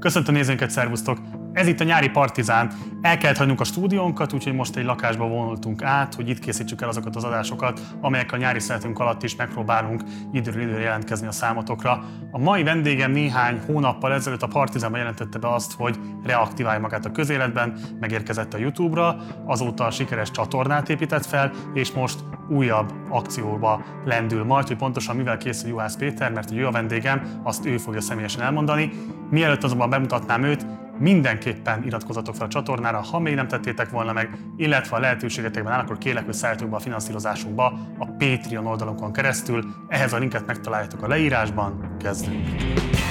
Köszöntöm nézőinket, szervusztok! Ez itt a nyári partizán. El kellett hagynunk a stúdiónkat, úgyhogy most egy lakásba vonultunk át, hogy itt készítsük el azokat az adásokat, amelyek a nyári szeretünk alatt is megpróbálunk időről időre jelentkezni a számotokra. A mai vendégem néhány hónappal ezelőtt a Partizánban jelentette be azt, hogy reaktiválja magát a közéletben, megérkezett a YouTube-ra, azóta sikeres csatornát épített fel, és most újabb akcióba lendül majd, hogy pontosan mivel készül Juhász Péter, mert ő a vendégem, azt ő fogja személyesen elmondani. Mielőtt azonban bemutatnám őt, mindenképpen iratkozatok fel a csatornára, ha még nem tettétek volna meg, illetve a lehetőségetekben áll, akkor kérlek, hogy szálljatok be a finanszírozásunkba a Patreon oldalunkon keresztül. Ehhez a linket megtaláljátok a leírásban. Kezdünk!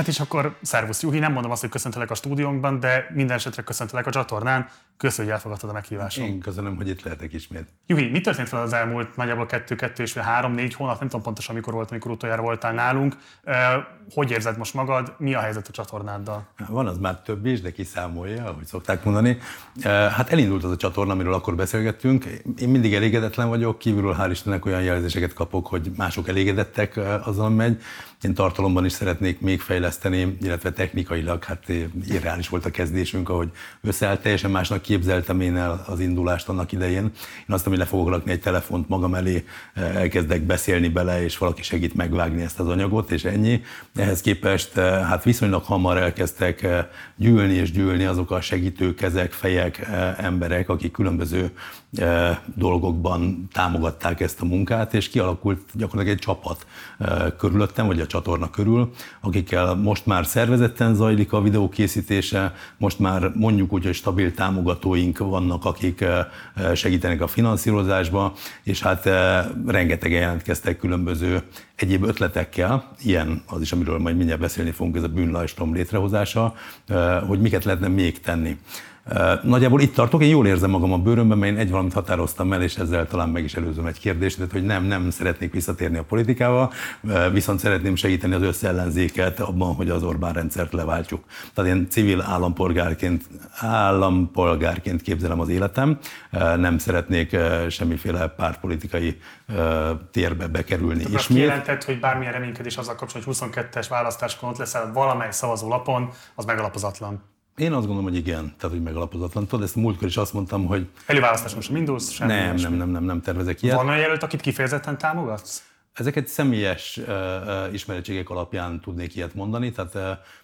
Hát és akkor szervusz Juhi, nem mondom azt, hogy köszöntelek a stúdiónkban, de minden esetre köszöntelek a csatornán. Köszönöm, hogy elfogadtad a meghívásom. Én köszönöm, hogy itt lehetek ismét. Juhi, mi történt fel az elmúlt nagyjából kettő, kettő és három, négy hónap, nem tudom pontosan mikor volt, amikor utoljára voltál nálunk. Hogy érzed most magad? Mi a helyzet a csatornáddal? Van az már több is, de kiszámolja, ahogy szokták mondani. Hát elindult az a csatorna, amiről akkor beszélgettünk. Én mindig elégedetlen vagyok, kívülről hál' Istennek olyan jelzéseket kapok, hogy mások elégedettek azzal megy. Én tartalomban is szeretnék még fejleszteni, illetve technikailag, hát irreális volt a kezdésünk, ahogy összeállt, teljesen másnak képzeltem én el az indulást annak idején. Én azt, hogy le fogok rakni egy telefont magam elé, elkezdek beszélni bele, és valaki segít megvágni ezt az anyagot, és ennyi. Ehhez képest hát viszonylag hamar elkezdtek gyűlni és gyűlni azok a segítő kezek, fejek, emberek, akik különböző dolgokban támogatták ezt a munkát, és kialakult gyakorlatilag egy csapat körülöttem, vagy a csatorna körül, akikkel most már szervezetten zajlik a videókészítése, most már mondjuk úgy, hogy stabil támogatóink vannak, akik segítenek a finanszírozásba, és hát rengetegen jelentkeztek különböző egyéb ötletekkel, ilyen az is, amiről majd mindjárt beszélni fogunk, ez a bűnlajstrom létrehozása, hogy miket lehetne még tenni. Nagyjából itt tartok, én jól érzem magam a bőrömben, mert én egy valamit határoztam el, és ezzel talán meg is előzöm egy kérdést, tehát hogy nem, nem szeretnék visszatérni a politikába, viszont szeretném segíteni az összellenzéket abban, hogy az Orbán rendszert leváltjuk. Tehát én civil állampolgárként, állampolgárként képzelem az életem, nem szeretnék semmiféle pártpolitikai térbe bekerülni Tehát ismét. Kijelentett, hogy bármilyen reménykedés azzal kapcsolatban, hogy 22-es választáskor ott leszel valamely szavazólapon, az megalapozatlan. Én azt gondolom, hogy igen, tehát hogy megalapozatlan. Tudod, ezt múltkor is azt mondtam, hogy... Előválasztás most indulsz? Semmi nem, nem, nem, nem, nem tervezek ilyet. Van olyan jelölt, akit kifejezetten támogatsz? Ezeket személyes uh, ismeretségek alapján tudnék ilyet mondani, tehát uh,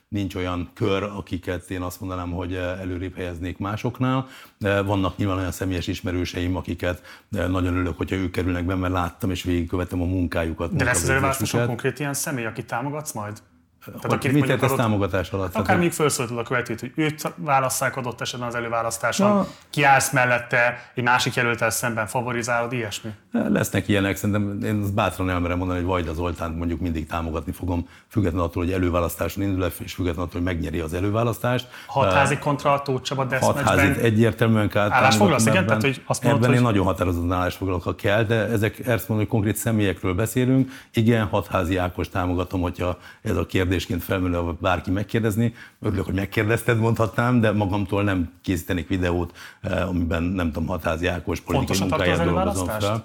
nincs olyan kör, akiket én azt mondanám, hogy előrébb helyeznék másoknál. Vannak nyilván olyan személyes ismerőseim, akiket nagyon örülök, hogyha ők kerülnek be, mert láttam és végigkövetem a munkájukat. De lesz az előválasztáson konkrét ilyen személy, akit támogatsz majd? Tehát aki mit értesz támogatás alatt? Akár még felszólítod a követőt, hogy őt válasszák adott esetben az előválasztáson, Na, kiállsz mellette, egy másik jelöltel szemben favorizálod, ilyesmi? Lesznek ilyenek, szerintem én bátran elmerem mondani, hogy Vajda Zoltánt mondjuk mindig támogatni fogom, függetlenül attól, hogy előválasztáson indul, és függetlenül attól, hogy megnyeri az előválasztást. Hatházi kontra Tóth Csaba Hatházit egyértelműen kell Állásfoglalsz, igen? Tehát, hogy azt mondod, ebben hogy... én nagyon határozottan állásfoglalok, ha kell, de ezek, ezt mondom, hogy konkrét személyekről beszélünk. Igen, Hatházi Ákos támogatom, hogyha ez a kérdés kérdésként felmerül, bárki megkérdezni. Örülök, hogy megkérdezted, mondhatnám, de magamtól nem készítenék videót, eh, amiben nem tudom, Hatázi Ákos politikai munkáját dolgozom fel.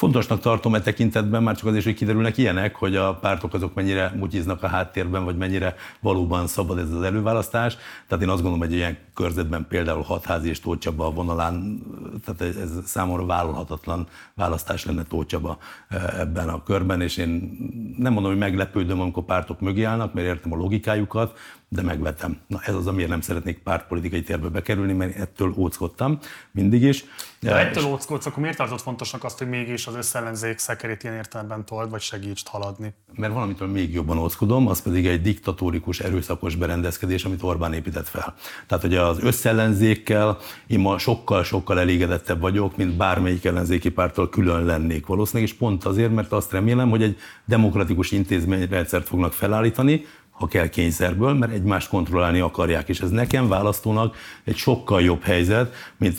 Fontosnak tartom e tekintetben, már csak azért, hogy kiderülnek ilyenek, hogy a pártok azok mennyire mutyiznak a háttérben, vagy mennyire valóban szabad ez az előválasztás. Tehát én azt gondolom, hogy ilyen körzetben például Hatházi és Tócsaba vonalán, tehát ez számomra vállalhatatlan választás lenne Tócsaba e, ebben a körben, és én nem mondom, hogy meglepődöm, amikor pártok mögé állnak, mert értem a logikájukat, de megvetem. Na ez az, amiért nem szeretnék pártpolitikai térbe bekerülni, mert ettől óckodtam mindig is. De ettől óckodsz, akkor miért tartott fontosnak azt, hogy mégis az összellenzék szekerét ilyen értelemben told, vagy segítsd haladni? Mert valamitől még jobban óckodom, az pedig egy diktatórikus, erőszakos berendezkedés, amit Orbán épített fel. Tehát, hogy az összellenzékkel én ma sokkal-sokkal elégedettebb vagyok, mint bármelyik ellenzéki pártól külön lennék valószínűleg, és pont azért, mert azt remélem, hogy egy demokratikus intézményrendszert fognak felállítani, ha kell kényszerből, mert egymást kontrollálni akarják. És ez nekem választónak egy sokkal jobb helyzet, mint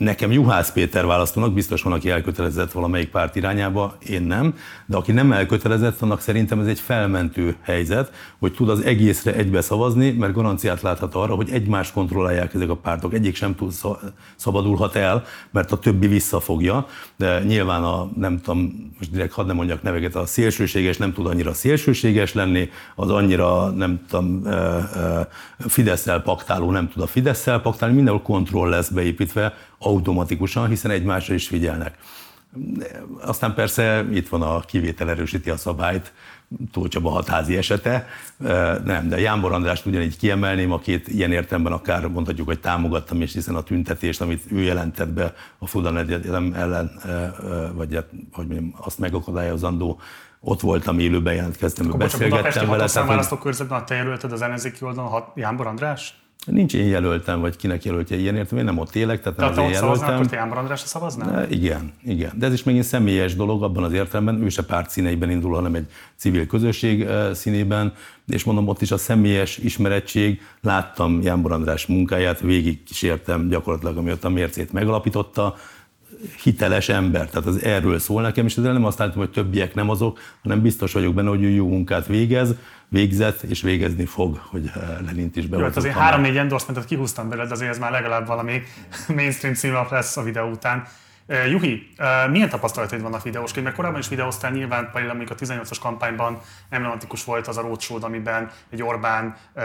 Nekem Juhász Péter választónak, biztos van, aki elkötelezett valamelyik párt irányába, én nem, de aki nem elkötelezett, annak szerintem ez egy felmentő helyzet, hogy tud az egészre egybe szavazni, mert garanciát láthat arra, hogy egymást kontrollálják ezek a pártok. Egyik sem tud szabadulhat el, mert a többi visszafogja, de nyilván a, nem tudom, most direkt hadd nem mondjak neveket, a szélsőséges nem tud annyira szélsőséges lenni, az annyira, nem tudom, fidesz paktáló nem tud a fidesz paktálni, mindenhol kontroll lesz beépítve, automatikusan, hiszen egymásra is figyelnek. Aztán persze itt van a kivétel erősíti a szabályt, Tóth Csaba hatházi esete, nem, de Jánbor Andrást ugyanígy kiemelném, akit ilyen értelemben akár mondhatjuk, hogy támogattam, és hiszen a tüntetést, amit ő jelentett be a Fudan Egyetem ellen, vagy hát, hogy mondjam, azt megakadályozandó, ott voltam élőben, jelentkeztem, beszélgettem vele. Akkor választókörzetben a te jelölted az ellenzéki oldalon Jánbor András? Nincs én jelöltem, vagy kinek jelöltje ilyen értem, én nem ott élek, tehát nem tehát az én jelöltem. akkor te Jánbor Andrásra szavaznál? Igen, igen. De ez is megint személyes dolog abban az értelemben, ő se párt színeiben indul, hanem egy civil közösség színében, és mondom, ott is a személyes ismerettség, láttam Jánbor András munkáját, végig kísértem gyakorlatilag, amiatt a mércét megalapította, hiteles ember, tehát az erről szól nekem, és ezzel nem azt látom, hogy többiek nem azok, hanem biztos vagyok benne, hogy ő jó munkát végez, végzett, és végezni fog, hogy eh, Lenint is behozott. Jó, hát azért három-négy endorsementet kihúztam belőle, azért ez már legalább valami mainstream címlap lesz a videó után. Uh, Juhi, uh, milyen tapasztalataid vannak videósként? Mert korábban is videóztál, nyilván például a 18-as kampányban emblematikus volt az a roadshow, amiben egy Orbán uh,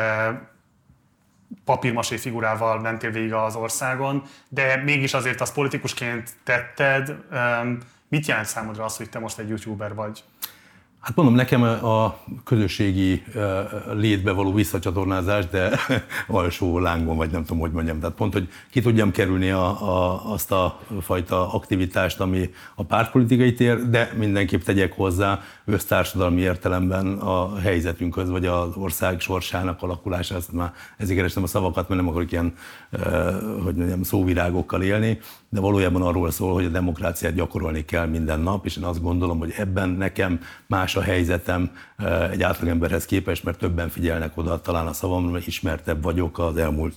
papírmasé figurával mentél végig az országon, de mégis azért azt politikusként tetted. Um, mit jelent számodra az, hogy te most egy youtuber vagy? Hát mondom, nekem a közösségi létbe való visszacsatornázás, de alsó lángon, vagy nem tudom, hogy mondjam. Tehát pont, hogy ki tudjam kerülni a, a, azt a fajta aktivitást, ami a pártpolitikai tér, de mindenképp tegyek hozzá össztársadalmi értelemben a helyzetünkhöz, vagy az ország sorsának alakulásához. Már ezért kerestem a szavakat, mert nem akarok ilyen, hogy mondjam, szóvirágokkal élni, de valójában arról szól, hogy a demokráciát gyakorolni kell minden nap, és én azt gondolom, hogy ebben nekem más a helyzetem egy átlagemberhez képest, mert többen figyelnek oda talán a szavamra, mert ismertebb vagyok az elmúlt,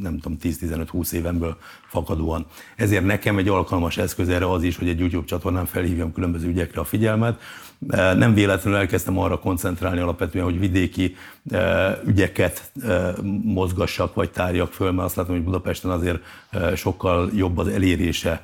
nem tudom, 10-15-20 évemből fakadóan. Ezért nekem egy alkalmas eszköz erre az is, hogy egy YouTube csatornán felhívjam különböző ügyekre a figyelmet. Eh, nem véletlenül elkezdtem arra koncentrálni alapvetően, hogy vidéki eh, ügyeket mozgassak vagy tárjak föl, mert azt látom, hogy Budapesten azért sokkal jobb az elérése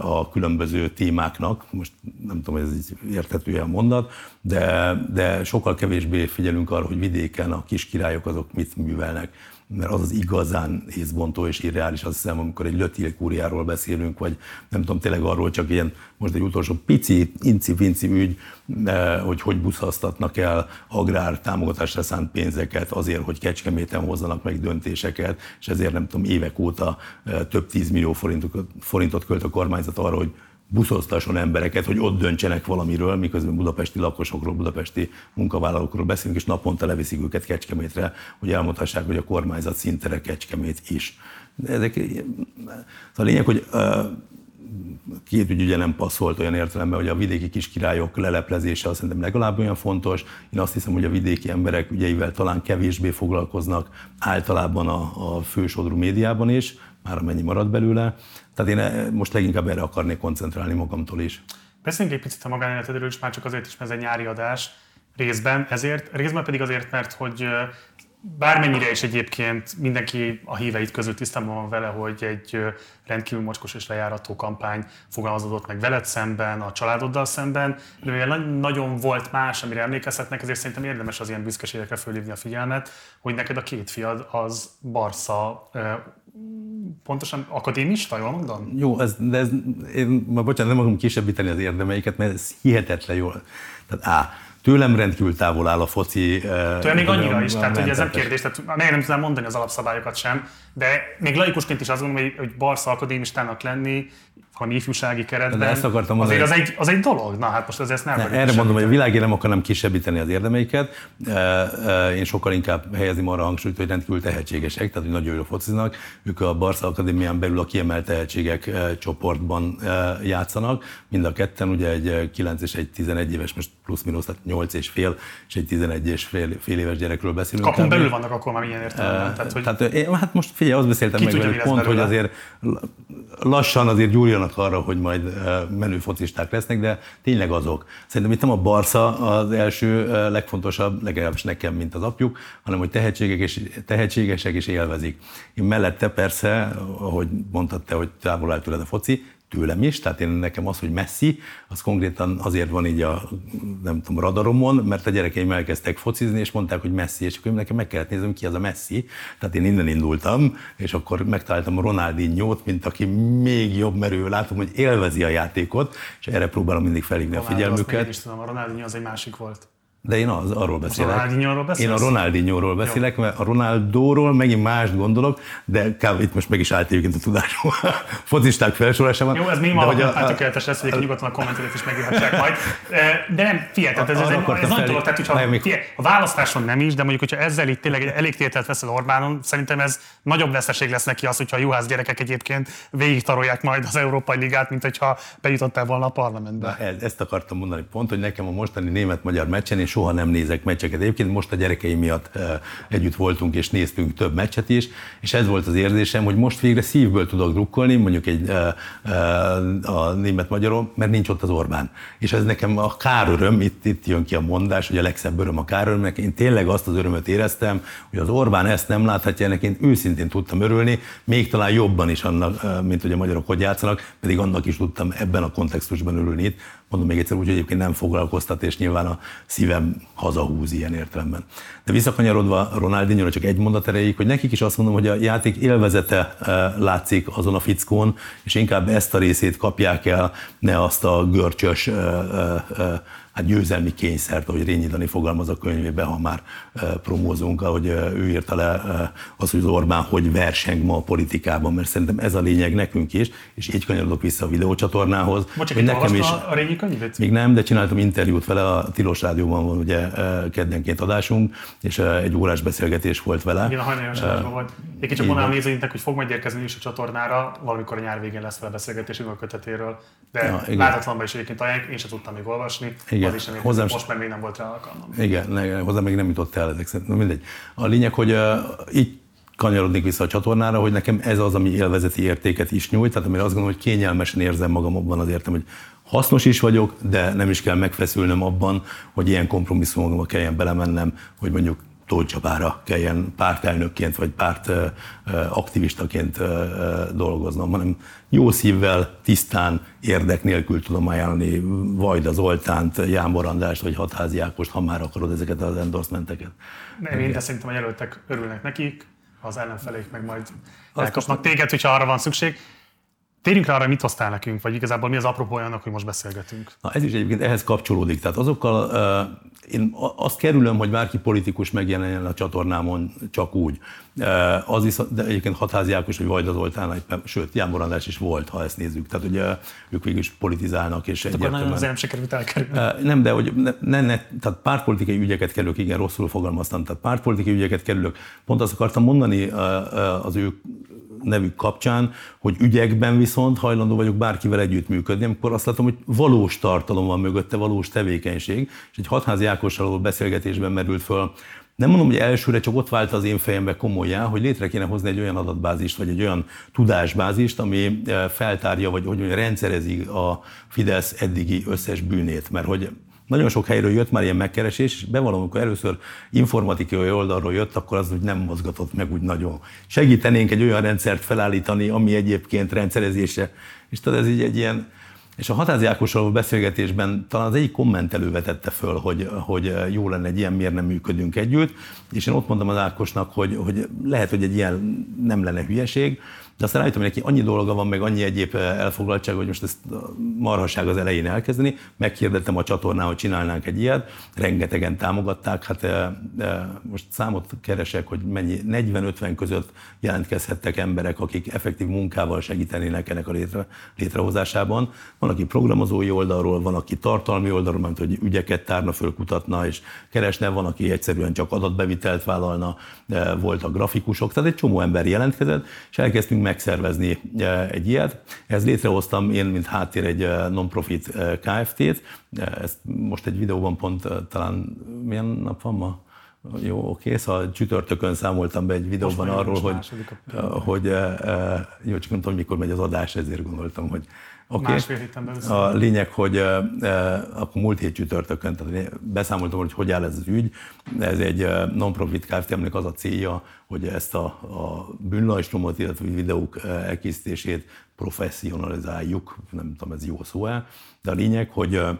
a különböző témáknak. Most nem tudom, ez így érthető a mondat, de, de sokkal kevésbé figyelünk arra, hogy vidéken a kis királyok azok mit művelnek mert az az igazán észbontó és irreális, azt hiszem, amikor egy lötil kúriáról beszélünk, vagy nem tudom, tényleg arról csak ilyen, most egy utolsó pici, inci-vinci ügy, eh, hogy hogy buszhasztatnak el agrár támogatásra szánt pénzeket azért, hogy Kecskeméten hozzanak meg döntéseket, és ezért nem tudom, évek óta eh, több tízmillió forintot, forintot költ a kormányzat arra, hogy buszoztasson embereket, hogy ott döntsenek valamiről, miközben budapesti lakosokról, budapesti munkavállalókról beszélünk, és naponta leviszik őket Kecskemétre, hogy elmondhassák, hogy a kormányzat szintere Kecskemét is. De ezek, a lényeg, hogy két ügy ugye nem passzolt olyan értelemben, hogy a vidéki kiskirályok leleplezése azt szerintem legalább olyan fontos. Én azt hiszem, hogy a vidéki emberek ügyeivel talán kevésbé foglalkoznak általában a, a fősodrú médiában is, már amennyi marad belőle. Tehát én eh, most leginkább erre akarnék koncentrálni magamtól is. Beszéljünk egy picit a magánéletedről is, már csak azért is, mert ez egy nyári adás részben, ezért, részben pedig azért, mert hogy eh, bármennyire is egyébként mindenki a híveit között tisztában van vele, hogy egy rendkívül mocskos és lejárató kampány fogalmazódott meg veled szemben, a családoddal szemben, de mivel nagyon volt más, amire emlékezhetnek, ezért szerintem érdemes az ilyen büszkeségekre fölhívni a figyelmet, hogy neked a két fiad az Barca pontosan akadémista, jól mondom? Jó, ez, de ez, én ma bocsánat, nem akarom kisebbíteni az érdemeiket, mert ez hihetetlen jól. Tehát á, tőlem rendkívül távol áll a foci. Tőlem még annyira is, tehát hogy ez nem kérdés, tehát még nem tudom mondani az alapszabályokat sem, de még laikusként is azt gondolom, hogy, hogy Barca akadémistának lenni, valami ifjúsági keretben, de ezt akartam azért az egy, az egy dolog. Na hát most azért nem ne, Erre mondom, hogy a világért nem akarom kisebbíteni az érdemeiket. Én sokkal inkább helyezem arra hangsúlyt, hogy rendkívül tehetségesek, tehát hogy nagyon jól fociznak. Ők a Barca Akadémián belül a kiemelt tehetségek csoportban játszanak. Mind a ketten, ugye egy 9 és egy 11 éves, most plusz-minusz, tehát 8 és fél és egy 11 és fél, fél éves gyerekről beszélünk. Kapunk belül vannak akkor már milyen értelemben. Tehát, hogy... Tehát, én, hát most figyelj, azt beszéltem meg velük pont, belőle. hogy azért lassan azért gyúrjanak arra, hogy majd menő focisták lesznek, de tényleg azok. Szerintem itt nem a Barca az első legfontosabb, legalábbis nekem, mint az apjuk, hanem hogy tehetségek és, tehetségesek és élvezik. Én mellette persze, ahogy mondtad te, hogy távol áll tőled a foci, tőlem is, tehát én nekem az, hogy messzi, az konkrétan azért van így a, nem tudom, radaromon, mert a gyerekeim elkezdtek focizni, és mondták, hogy messzi, és akkor nekem meg kellett néznem, ki az a messzi. Tehát én innen indultam, és akkor megtaláltam a Ronaldinho-t, mint aki még jobb merő, látom, hogy élvezi a játékot, és erre próbálom mindig felhívni a figyelmüket. Én is tudom, a Ronaldinho az egy másik volt. De én az, arról beszélek. A Ronaldinho-ról Én a Ronaldinho-ról beszélek, Jó. mert a Ronaldóról megint más gondolok, de kb. itt most meg is állt a tudásom focisták felsorolásában. Jó, ez mi ma a, tökéletes lesz, hogy nyugodtan a kommentelőt is megírhatják majd. De nem, figyelj, tehát ez, ez, ez nagy dolog, tehát hogyha még... figyelj, a választáson nem is, de mondjuk, hogyha ezzel itt tényleg elég tételt veszel Orbánon, szerintem ez nagyobb veszeség lesz neki az, hogyha a juhász gyerekek egyébként végig tarolják majd az Európai Ligát, mint hogyha bejutottál volna a parlamentbe. Na, ezt akartam mondani pont, hogy nekem a mostani német-magyar meccsen soha nem nézek meccseket. Egyébként most a gyerekeim miatt együtt voltunk és néztünk több meccset is, és ez volt az érzésem, hogy most végre szívből tudok drukkolni, mondjuk egy a német magyarom, mert nincs ott az Orbán. És ez nekem a káröröm, itt, itt jön ki a mondás, hogy a legszebb öröm a kárörömnek. Én tényleg azt az örömöt éreztem, hogy az Orbán ezt nem láthatja, ennek én őszintén tudtam örülni, még talán jobban is annak, mint hogy a magyarok hogy játszanak, pedig annak is tudtam ebben a kontextusban örülni itt, mondom még egyszer úgy, hogy egyébként nem foglalkoztat, és nyilván a szívem hazahúz ilyen értelemben. De visszakanyarodva Ronaldinho, csak egy mondat erejéig, hogy nekik is azt mondom, hogy a játék élvezete eh, látszik azon a fickón, és inkább ezt a részét kapják el, ne azt a görcsös eh, eh, hát győzelmi kényszert, ahogy Rényi Dani fogalmaz a könyvében, ha már promózunk, ahogy ő írta le az, hogy az Orbán hogy verseng ma a politikában, mert szerintem ez a lényeg nekünk is, és így kanyarodok vissza a videócsatornához. Bocsánat, nekem is, a Rényi könyvet? Még nem, de csináltam interjút vele, a Tilos Rádióban van ugye keddenként adásunk, és egy órás beszélgetés volt vele. Igen, a hajnaljas uh, volt. Én csak mondanám nézőinknek, hogy fog majd érkezni is a csatornára, valamikor a nyár végén lesz vele beszélgetésünk a kötetéről, de ja, láthatatlanban is egyébként ajánljuk, én sem tudtam még olvasni. Igen az is nem hozzám most meg még nem volt rá alkalmam. Igen, ne, hozzám még nem jutott el ezek szerint. Mindegy. A lényeg, hogy uh, így kanyarodnék vissza a csatornára, hogy nekem ez az, ami élvezeti értéket is nyújt, tehát amire azt gondolom, hogy kényelmesen érzem magam abban az értem, hogy hasznos is vagyok, de nem is kell megfeszülnöm abban, hogy ilyen kompromisszumokba kelljen belemennem, hogy mondjuk Tócsapára kelljen pártelnökként vagy párt aktivistaként dolgoznom, hanem jó szívvel, tisztán, érdek nélkül tudom ajánlani Vajda Zoltánt, Jámbor Andrást vagy Hatházi Ákost, ha már akarod ezeket az endorsementeket. Nem, én de szerintem a jelöltek örülnek nekik, az ellenfelék meg majd elkapnak téged, hogyha arra van szükség. Térjünk rá arra, mit hoztál nekünk, vagy igazából mi az apropója annak, hogy most beszélgetünk? Na, ez is egyébként ehhez kapcsolódik. Tehát azokkal uh, én azt kerülöm, hogy bárki politikus megjelenjen a csatornámon csak úgy. Uh, az is, de egyébként Hatházi Ákos, vagy Vajda Zoltán, sőt, Jámbor András is volt, ha ezt nézzük. Tehát ugye ők végül is politizálnak, és hát. Akkor nagyon nem sikerült elkerülni. Uh, nem, de hogy ne, ne, ne, tehát pártpolitikai ügyeket kerülök, igen, rosszul fogalmaztam, tehát pártpolitikai ügyeket kerülök. Pont azt akartam mondani uh, uh, az ő nevük kapcsán, hogy ügyekben viszont hajlandó vagyok bárkivel együttműködni, amikor azt látom, hogy valós tartalom van mögötte, valós tevékenység, és egy hatházi Ákossal beszélgetésben merült föl, nem mondom, hogy elsőre csak ott vált az én fejembe komolyá, hogy létre kéne hozni egy olyan adatbázist, vagy egy olyan tudásbázist, ami eh, feltárja, vagy hogy rendszerezi a Fidesz eddigi összes bűnét. Mert hogy nagyon sok helyről jött már ilyen megkeresés, és bevallom, amikor először informatikai oldalról jött, akkor az úgy nem mozgatott meg úgy nagyon. Segítenénk egy olyan rendszert felállítani, ami egyébként rendszerezése. És tudod, ez így egy ilyen, és a Hatázi Ákosról beszélgetésben talán az egyik kommentelő vetette föl, hogy, hogy jó lenne egy ilyen, miért nem működünk együtt, és én ott mondtam az Ákosnak, hogy, hogy lehet, hogy egy ilyen nem lenne hülyeség, de aztán rájöttem, hogy neki annyi dolga van, meg annyi egyéb elfoglaltság, hogy most ezt marhaság az elején elkezdeni. Megkérdettem a csatornán, hogy csinálnánk egy ilyet, rengetegen támogatták, hát e, e, most számot keresek, hogy mennyi, 40-50 között jelentkezhettek emberek, akik effektív munkával segítenének ennek a létre, létrehozásában. Mondom, Van, aki programozói oldalról, van, aki tartalmi oldalról, mert hogy ügyeket tárna föl, kutatna és keresne, van, aki egyszerűen csak adatbevitelt vállalna, volt a grafikusok, tehát egy csomó ember jelentkezett, és elkezdtünk megszervezni egy ilyet. Ez létrehoztam én, mint háttér egy non-profit KFT-t, ezt most egy videóban pont talán milyen nap van ma? Jó, oké, szóval csütörtökön számoltam be egy videóban arról, hogy, hogy jó, csak nem tudom, mikor megy az adás, ezért gondoltam, hogy Okay. Másfél héten A lényeg, hogy uh, akkor múlt hét csütörtökön, tehát beszámoltam, hogy hogy áll ez az ügy. Ez egy non-profit Kft. aminek az a célja, hogy ezt a, a bűnlajstromot, illetve videók elkészítését professzionalizáljuk. Nem tudom, ez jó szó-e, de a lényeg, hogy uh,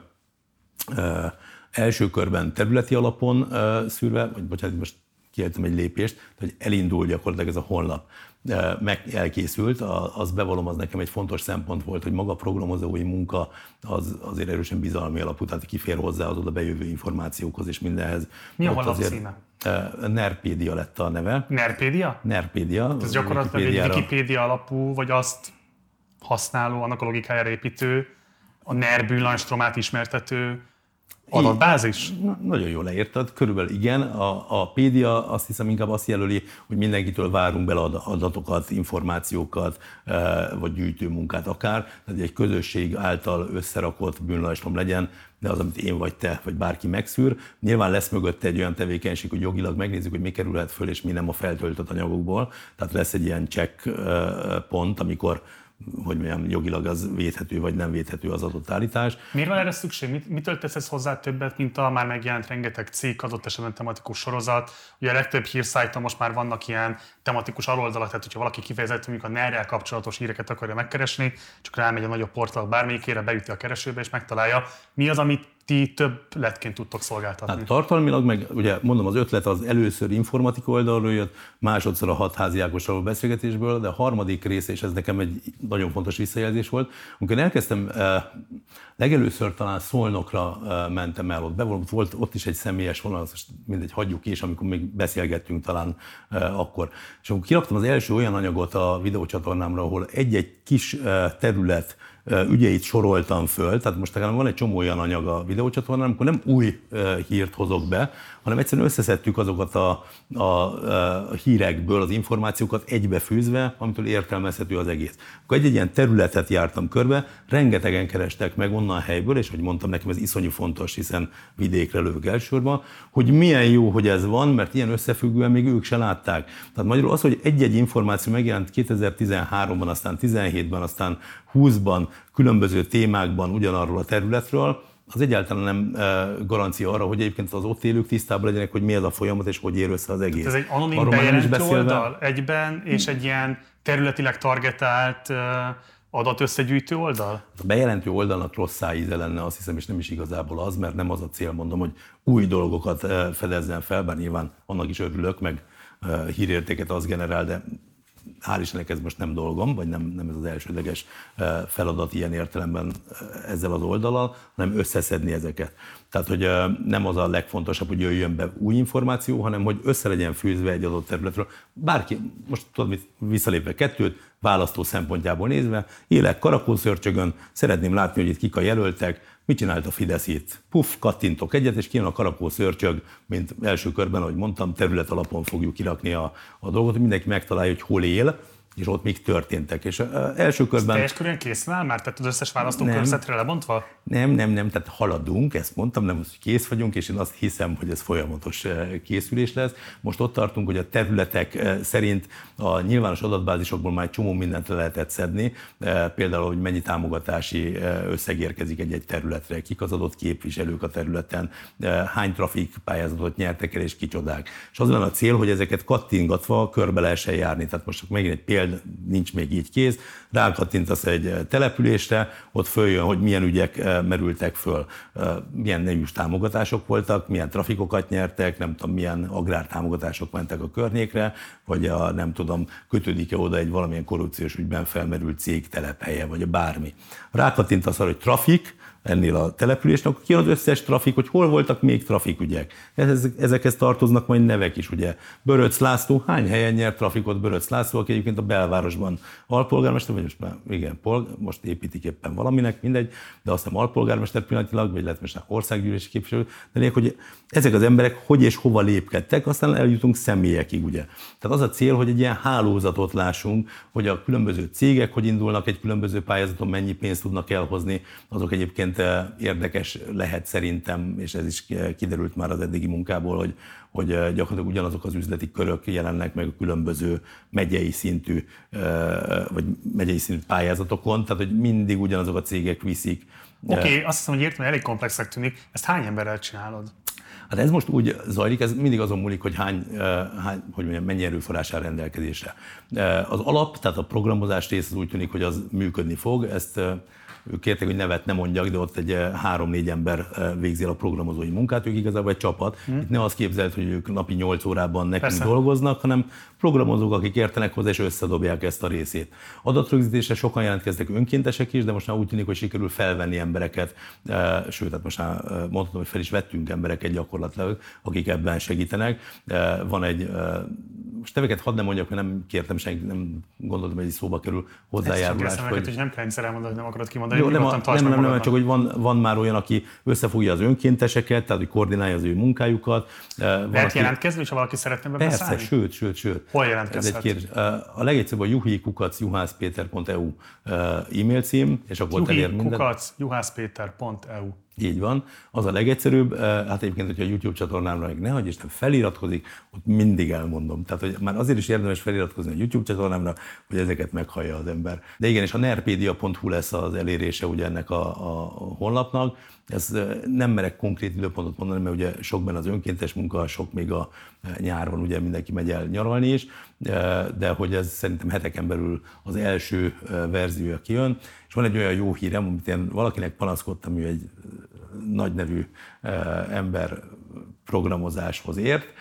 első körben területi alapon szűrve, vagy bocsánat, most kiértem egy lépést, hogy elindul gyakorlatilag ez a honlap meg elkészült, az bevallom, az nekem egy fontos szempont volt, hogy maga a programozói munka az azért erősen bizalmi alapú, tehát kifér hozzá az oda bejövő információkhoz és mindenhez. Mi a címe? Nerpédia lett a neve. Nerpédia? Nerpédia. Ez gyakorlatilag egy Wikipédia alapú, vagy azt használó, annak a logikájára építő, a NER ismertető Adatbázis? Na, nagyon jól leírtad, körülbelül igen. A, a PDA azt hiszem inkább azt jelöli, hogy mindenkitől várunk bele adatokat, információkat, e, vagy gyűjtőmunkát akár, tehát egy közösség által összerakott bűnlajstrom legyen, de az, amit én vagy te, vagy bárki megszűr. Nyilván lesz mögötte egy olyan tevékenység, hogy jogilag megnézzük, hogy mi kerülhet föl, és mi nem a feltöltött anyagokból. Tehát lesz egy ilyen check e, pont, amikor hogy mondjam, jogilag az védhető vagy nem védhető az adott állítás. Miért van erre szükség? Mit, mitől tesz ez hozzá többet, mint a már megjelent rengeteg cikk, adott esetben tematikus sorozat? Ugye a legtöbb hírszájton most már vannak ilyen tematikus aloldalak, tehát hogyha valaki kifejezetten mondjuk a ner kapcsolatos híreket akarja megkeresni, csak rámegy a nagyobb portál bármelyikére, beüti a keresőbe és megtalálja. Mi az, amit ti több letként tudtok szolgáltatni? Hát tartalmilag, meg ugye mondom, az ötlet az először informatika oldalról jött, másodszor a hatházi Ákosról beszélgetésből, de a harmadik része, és ez nekem egy nagyon fontos visszajelzés volt, amikor elkezdtem, eh, legelőször talán Szolnokra eh, mentem el, ott be volt, ott is egy személyes vonal, azt mindegy, hagyjuk is, amikor még beszélgettünk talán eh, akkor. És amikor kiraktam az első olyan anyagot a videócsatornámra, ahol egy-egy kis terület ügyeit soroltam föl, tehát most nekem van egy csomó olyan anyag a videócsatornán, amikor nem új hírt hozok be, hanem egyszerűen összeszedtük azokat a, a, a hírekből az információkat egybefűzve, amitől értelmezhető az egész. Akkor egy, egy ilyen területet jártam körbe, rengetegen kerestek meg onnan a helyből, és hogy mondtam nekem, ez iszonyú fontos, hiszen vidékre lövök elsősorban, hogy milyen jó, hogy ez van, mert ilyen összefüggően még ők se látták. Tehát magyarul az, hogy egy-egy információ megjelent 2013-ban, aztán 17-ben, aztán 20-ban, különböző témákban ugyanarról a területről, az egyáltalán nem garancia arra, hogy egyébként az ott élők tisztában legyenek, hogy mi ez a folyamat, és hogy ér össze az egész. Ez egy anonim bejelentő oldal egyben, és egy ilyen területileg targetált adatösszegyűjtő oldal? A bejelentő oldalnak rossz szájíze lenne, azt hiszem, és nem is igazából az, mert nem az a cél, mondom, hogy új dolgokat fedezzen fel, bár nyilván annak is örülök, meg hírértéket az generál, de hál' Istennek ez most nem dolgom, vagy nem, nem ez az elsődleges feladat ilyen értelemben ezzel az oldalal, hanem összeszedni ezeket. Tehát, hogy nem az a legfontosabb, hogy jöjjön be új információ, hanem hogy össze legyen fűzve egy adott területről. Bárki, most tudod, mit visszalépve kettőt, választó szempontjából nézve, élek karakolszörcsögön, szeretném látni, hogy itt kik a jelöltek, mit csinált a Fidesz itt? Puff, kattintok egyet, és kijön a karakószörcsög, mint első körben, ahogy mondtam, terület alapon fogjuk kirakni a, a dolgot, mindenki megtalálja, hogy hol él, és ott mik történtek. És első körben... teljes körűen készen áll már? Tehát az összes választókörzetre lebontva? Nem, nem, nem, tehát haladunk, ezt mondtam, nem hogy kész vagyunk, és én azt hiszem, hogy ez folyamatos készülés lesz. Most ott tartunk, hogy a területek szerint a nyilvános adatbázisokból már egy csomó mindent le lehetett szedni, például, hogy mennyi támogatási összeg érkezik egy-egy területre, kik az adott képviselők a területen, hány trafik pályázatot nyertek el, és kicsodák. És az lenne a cél, hogy ezeket kattingatva körbe lehessen járni. Tehát most megint egy példa, nincs még így kész, rákattintasz egy településre, ott följön, hogy milyen ügyek eh, merültek föl, eh, milyen nejűs támogatások voltak, milyen trafikokat nyertek, nem tudom, milyen agrártámogatások mentek a környékre, vagy a, nem tudom, kötődik-e oda egy valamilyen korrupciós ügyben felmerült cég telephelye, vagy a bármi. Rákattintasz arra, hogy trafik, ennél a településnek, akkor kijön az összes trafik, hogy hol voltak még trafikügyek. Ezekhez tartoznak majd nevek is, ugye. Böröc László, hány helyen nyert trafikot Böröc László, aki egyébként a belvárosban alpolgármester, vagy most már igen, polg, most építik éppen valaminek, mindegy, de azt nem alpolgármester pillanatilag, vagy lehet most már országgyűlési képviselő, de lényeg, hogy ezek az emberek hogy és hova lépkedtek, aztán eljutunk személyekig, ugye. Tehát az a cél, hogy egy ilyen hálózatot lássunk, hogy a különböző cégek hogy indulnak egy különböző pályázaton, mennyi pénzt tudnak elhozni, azok egyébként érdekes lehet szerintem, és ez is kiderült már az eddigi munkából, hogy, hogy gyakorlatilag ugyanazok az üzleti körök jelennek meg a különböző megyei szintű, vagy megyei szintű pályázatokon, tehát hogy mindig ugyanazok a cégek viszik. Oké, okay, azt hiszem, hogy értem, elég komplexek tűnik. Ezt hány emberrel csinálod? Hát ez most úgy zajlik, ez mindig azon múlik, hogy hány, hány hogy mondjam, mennyi erőforrás áll rendelkezésre. Az alap, tehát a programozás rész az úgy tűnik, hogy az működni fog. Ezt ők kértek, hogy nevet nem mondjak, de ott egy három-négy ember végzi a programozói munkát, ők igazából egy csapat. Hmm. Itt ne azt képzeld, hogy ők napi 8 órában nekünk Persze. dolgoznak, hanem programozók, akik értenek hozzá, és összedobják ezt a részét. Adatrögzítésre sokan jelentkeztek önkéntesek is, de most már úgy tűnik, hogy sikerül felvenni embereket, sőt, hát most már mondhatom, hogy fel is vettünk embereket gyakorlatilag, akik ebben segítenek. Van egy most neveket hadd nem mondjak, mert nem kértem senki, nem gondoltam, hogy egy szóba kerül hozzájárulás. Ezt hogy... hogy nem kell egyszer elmondani, hogy nem akarod kimondani. Jó, nem, a, nem, nem, nem, csak hogy van, van már olyan, aki összefogja az önkénteseket, tehát hogy koordinálja az ő munkájukat. Lehet valaki... jelentkezni, ha valaki szeretne be Persze, sőt, sőt, sőt. Hol jelentkezhet? Ez egy kérdés. A legegyszerűbb a juhikukac.juhászpéter.eu e-mail cím, és akkor elér minden. juhászpéter.eu így van. Az a legegyszerűbb, eh, hát egyébként, hogyha a YouTube csatornámra meg ne hagyj Isten feliratkozik, ott mindig elmondom. Tehát, hogy már azért is érdemes feliratkozni a YouTube csatornámra, hogy ezeket meghallja az ember. De igen, és a nerpedia.hu lesz az elérése ugye ennek a, a honlapnak. Ez eh, nem merek konkrét időpontot mondani, mert ugye sok benne az önkéntes munka, sok még a eh, nyáron ugye mindenki megy el nyaralni is, de hogy ez szerintem heteken belül az első verziója kijön. És van egy olyan jó hírem, amit én valakinek panaszkodtam, hogy egy nagy nevű ember programozáshoz ért.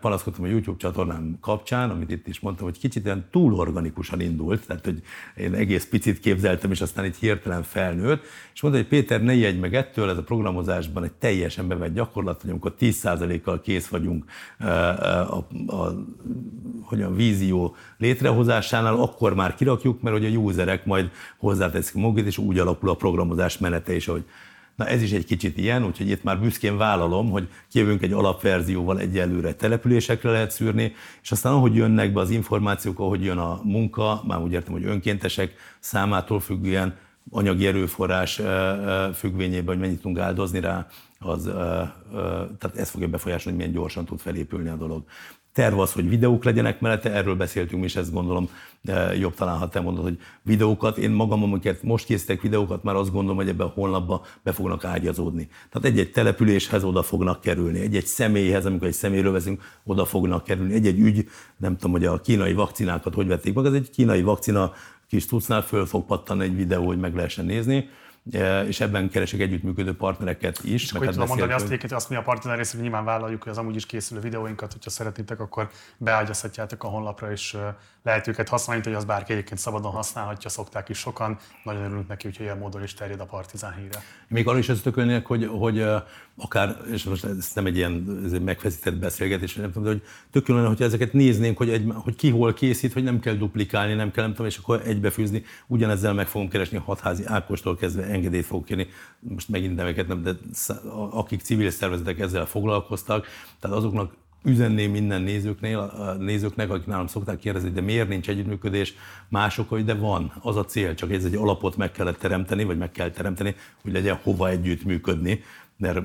Panaszkodtam a YouTube csatornám kapcsán, amit itt is mondtam, hogy kicsit olyan túl organikusan indult, tehát hogy én egész picit képzeltem, és aztán egy hirtelen felnőtt, és mondta, hogy Péter, ne ijedj meg ettől, ez a programozásban egy teljesen bevett gyakorlat, hogy amikor 10%-kal kész vagyunk a, a, a, hogy a vízió létrehozásánál, akkor már kirakjuk, mert hogy a userek majd hozzáteszik magukat, és úgy alakul a programozás menete is, hogy Na ez is egy kicsit ilyen, úgyhogy itt már büszkén vállalom, hogy kijövünk egy alapverzióval egyelőre településekre lehet szűrni, és aztán ahogy jönnek be az információk, ahogy jön a munka, már úgy értem, hogy önkéntesek számától függően, anyagi erőforrás függvényében, hogy mennyit tudunk áldozni rá, az, tehát ez fogja befolyásolni, hogy milyen gyorsan tud felépülni a dolog terv az, hogy videók legyenek mellette, erről beszéltünk is, ezt gondolom jobb talán, ha te mondod, hogy videókat, én magam, amiket most készítek videókat, már azt gondolom, hogy ebben a honlapban be fognak ágyazódni. Tehát egy-egy településhez oda fognak kerülni, egy-egy személyhez, amikor egy személyről veszünk, oda fognak kerülni. Egy-egy ügy, nem tudom, hogy a kínai vakcinákat hogy vették meg, ez egy kínai vakcina kis tucnál föl fog pattanni egy videó, hogy meg lehessen nézni és ebben keresek együttműködő partnereket is. És akkor tudom mondani azt, hogy azt mi a partner részéről nyilván vállaljuk, hogy az amúgy is készülő videóinkat, hogyha szeretnétek, akkor beágyazhatjátok a honlapra, és lehet őket használni, hogy az bárki egyébként szabadon használhatja, szokták is sokan. Nagyon örülünk neki, hogy ilyen módon is terjed a Partizán híre. Még arra is összetökölnék, hogy, hogy akár, és most ez nem egy ilyen ez egy megfeszített beszélgetés, nem tudom, de hogy tök lenne, hogyha ezeket néznénk, hogy, egy, hogy ki hol készít, hogy nem kell duplikálni, nem kell, nem tudom, és akkor egybefűzni. Ugyanezzel meg fogom keresni a hatházi Ákostól kezdve engedélyt fogok kérni. Most megint neveket nem, de akik civil szervezetek ezzel foglalkoztak, tehát azoknak üzenném minden nézőknél, nézőknek, akik nálam szokták kérdezni, de miért nincs együttműködés? Másokkal, de van, az a cél, csak ez egy alapot meg kellett teremteni, vagy meg kell teremteni, hogy legyen hova együttműködni, mert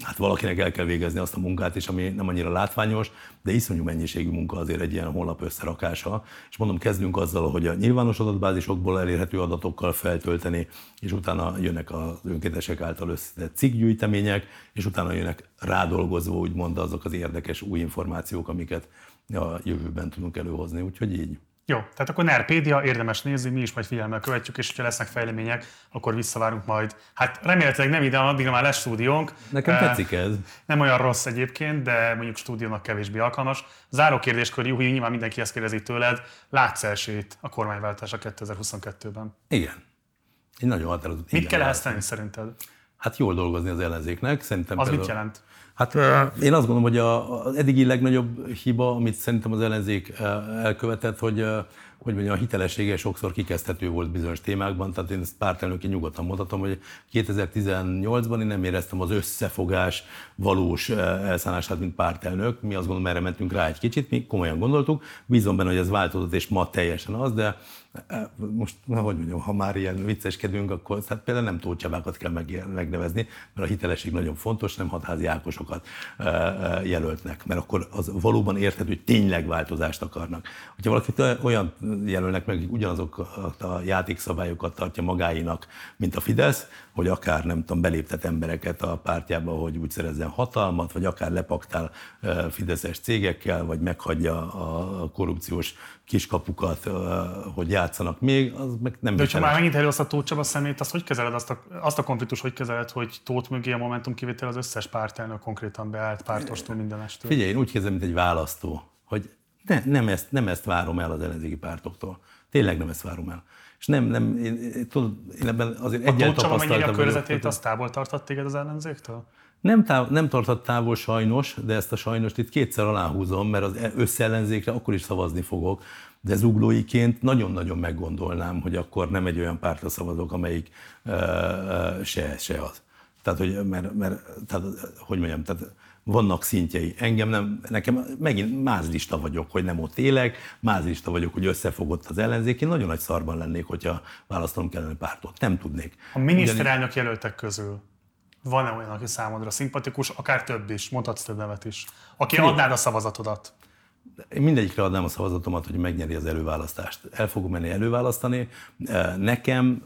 hát valakinek el kell végezni azt a munkát is, ami nem annyira látványos, de iszonyú mennyiségű munka azért egy ilyen honlap összerakása. És mondom, kezdünk azzal, hogy a nyilvános adatbázisokból elérhető adatokkal feltölteni, és utána jönnek az önkéntesek által összetett cikkgyűjtemények, és utána jönnek rádolgozva, úgymond azok az érdekes új információk, amiket a jövőben tudunk előhozni. Úgyhogy így. Jó, tehát akkor Nerpédia, érdemes nézni, mi is majd figyelemmel követjük, és ha lesznek fejlemények, akkor visszavárunk majd. Hát remélhetőleg nem ide, addig már lesz stúdiónk. Nekem tetszik ez. Nem olyan rossz egyébként, de mondjuk stúdiónak kevésbé alkalmas. Záró kérdéskör, Juhi, nyilván mindenki ezt kérdezi tőled, látsz esélyt a kormányváltásra 2022-ben? Igen. Egy nagyon határozott Mit kell ehhez tenni szerinted? Hát jól dolgozni az ellenzéknek. Szerintem az például, mit jelent? Hát én azt gondolom, hogy az eddigi legnagyobb hiba, amit szerintem az ellenzék elkövetett, hogy hogy mondjam, a hitelessége sokszor kikezdhető volt bizonyos témákban, tehát én ezt pártelnöki nyugodtan mondhatom, hogy 2018-ban én nem éreztem az összefogás valós elszállását, mint pártelnök. Mi azt gondolom, erre mentünk rá egy kicsit, mi komolyan gondoltuk. Bízom benne, hogy ez változott, és ma teljesen az, de most, hogy mondjam, ha már ilyen vicceskedünk, akkor hát például nem Tóth kell megnevezni, mert a hitelesség nagyon fontos, nem hatházi Ákosokat jelöltnek, mert akkor az valóban érthető, hogy tényleg változást akarnak. Hogyha valakit olyan jelölnek meg, hogy ugyanazokat a játékszabályokat tartja magáinak, mint a Fidesz, hogy akár nem tudom, beléptet embereket a pártjába, hogy úgy szerezzen hatalmat, vagy akár lepaktál fideszes cégekkel, vagy meghagyja a korrupciós kiskapukat, hogy játszanak még, az meg nem De ha már megint elősz a Tóth Csaba szemét, azt hogy kezeled, azt a, azt a konfliktus hogy kezeled, hogy Tóth mögé a Momentum kivétel az összes pártelnök konkrétan beállt pártostól mindenestől? Figyelj, én úgy kezdem, mint egy választó, hogy ne, nem, ezt, nem ezt várom el az ellenzéki pártoktól. Tényleg nem ezt várom el. És nem, nem, én, tudod, én ebben azért egyel tapasztaltam. A körzetét azt távol tartott téged az ellenzéktől? Nem, táv, nem tartott távol sajnos, de ezt a sajnos itt kétszer aláhúzom, mert az összellenzékre akkor is szavazni fogok, de zuglóiként nagyon-nagyon meggondolnám, hogy akkor nem egy olyan pártra szavazok, amelyik se, se az. Tehát, hogy, mert, mert tehát, hogy mondjam, tehát vannak szintjei. Engem nem, nekem megint mázlista vagyok, hogy nem ott élek, mázlista vagyok, hogy összefogott az ellenzék. Én nagyon nagy szarban lennék, hogyha választanom kellene pártot. Nem tudnék. A miniszterelnök jelöltek közül van-e olyan, aki számodra szimpatikus, akár több is, mondhatsz több nevet is, aki Fé. adnád a szavazatodat? Én mindegyikre adnám a szavazatomat, hogy megnyeri az előválasztást. El fogom menni előválasztani. Nekem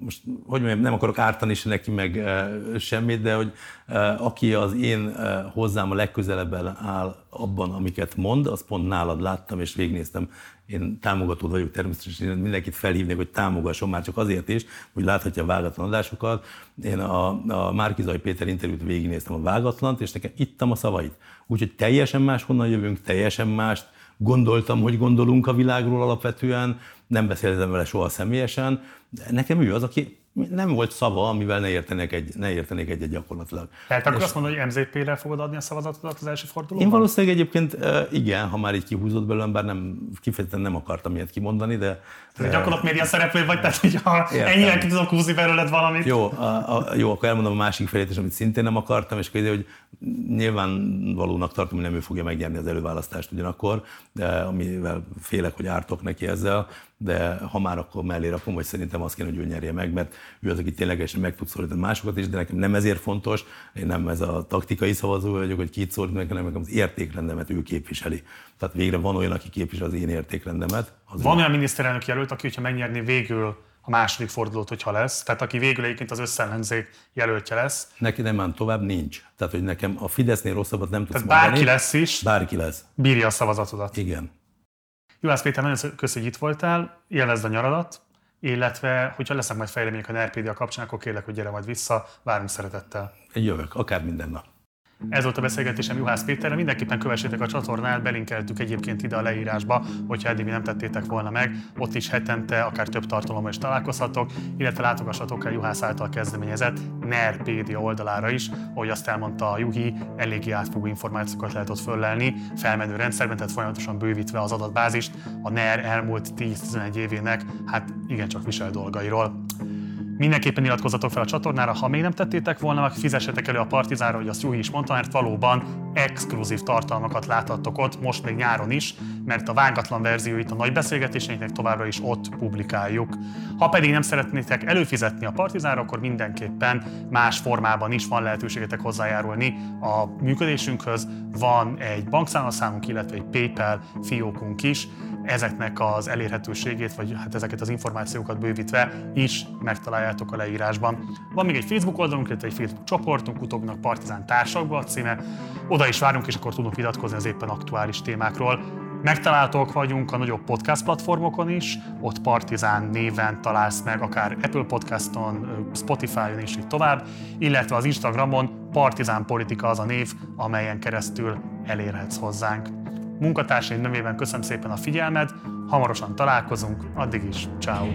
most, hogy mondjam, nem akarok ártani se neki meg e, semmit, de hogy e, aki az én e, hozzám a legközelebben áll abban, amiket mond, azt pont nálad láttam és végignéztem. Én támogató vagyok természetesen, mindenkit felhívnék, hogy támogasson már csak azért is, hogy láthatja a vágatlan adásokat. Én a, a Márkizai Péter interjút végignéztem a vágatlant, és nekem ittam a szavait. Úgyhogy teljesen máshonnan jövünk, teljesen mást gondoltam, hogy gondolunk a világról alapvetően, nem beszéltem vele soha személyesen, nekem ő az, aki nem volt szava, amivel ne értenék egy, ne értenék egy, egy gyakorlatilag. Tehát akkor azt mondod, hogy MZP-re fogod adni a szavazatodat az első fordulóban? Én valószínűleg egyébként igen, ha már így kihúzott belőlem, bár nem, kifejezetten nem akartam ilyet kimondani, de... Tehát gyakorlat média szereplő vagy, tehát hogy ha ennyire ki tudok húzni belőled valamit. Jó, a, a, jó, akkor elmondom a másik felét is, amit szintén nem akartam, és akkor hogy nyilvánvalónak tartom, hogy nem ő fogja megnyerni az előválasztást ugyanakkor, de amivel félek, hogy ártok neki ezzel, de ha már akkor mellé rakom, vagy szerintem azt kéne, hogy ő nyerje meg, mert ő az, aki ténylegesen meg tud szólítani másokat is, de nekem nem ezért fontos, én nem ez a taktikai szavazó vagyok, hogy kit szólít meg, hanem nekem az értékrendemet ő képviseli. Tehát végre van olyan, aki képvisel az én értékrendemet. Az van olyan miniszterelnök jelölt, aki, hogyha megnyerni végül a második fordulót, hogyha lesz, tehát aki végül egyébként az összellenzék jelöltje lesz. Neki nem már tovább nincs. Tehát, hogy nekem a Fidesznél rosszabbat nem tudsz tehát bárki mondani. lesz is, bárki lesz. Bírja a szavazatodat. Igen. Juhász Péter, nagyon köszönjük, hogy itt voltál, élvezd a nyaradat, illetve, hogyha lesznek majd fejlemények a NRPD kapcsán, akkor kérlek, hogy gyere majd vissza, várunk szeretettel. Jövök, akár minden nap. Ez volt a beszélgetésem Juhász Péterrel. Mindenképpen kövessétek a csatornát, belinkeltük egyébként ide a leírásba, hogyha eddig nem tettétek volna meg. Ott is hetente, akár több tartalommal is találkozhatok, illetve látogassatok el Juhász által kezdeményezett NERPédia oldalára is, ahogy azt elmondta a Juhi, eléggé átfogó információkat lehet ott föllelni, felmenő rendszerben, tehát folyamatosan bővítve az adatbázist a NER elmúlt 10-11 évének, hát igencsak visel dolgairól. Mindenképpen iratkozzatok fel a csatornára, ha még nem tettétek volna, meg fizessetek elő a Partizánra, hogy azt Júhi is mondta, mert valóban exkluzív tartalmakat láthattok ott, most még nyáron is, mert a vágatlan verzióit a nagy beszélgetéseinknek továbbra is ott publikáljuk. Ha pedig nem szeretnétek előfizetni a Partizánra, akkor mindenképpen más formában is van lehetőségetek hozzájárulni a működésünkhöz. Van egy bankszámlaszámunk, illetve egy PayPal fiókunk is, ezeknek az elérhetőségét, vagy hát ezeket az információkat bővítve is megtaláljátok a leírásban. Van még egy Facebook oldalunk, illetve egy Facebook csoportunk, utóbbnak Partizán Társakba a címe. Oda is várunk, és akkor tudunk vitatkozni az éppen aktuális témákról. Megtalálhatók vagyunk a nagyobb podcast platformokon is, ott Partizán néven találsz meg, akár Apple Podcaston, Spotify-on és így tovább, illetve az Instagramon Partizán Politika az a név, amelyen keresztül elérhetsz hozzánk. Munkatársaim nevében köszönöm szépen a figyelmed, hamarosan találkozunk, addig is, ciao.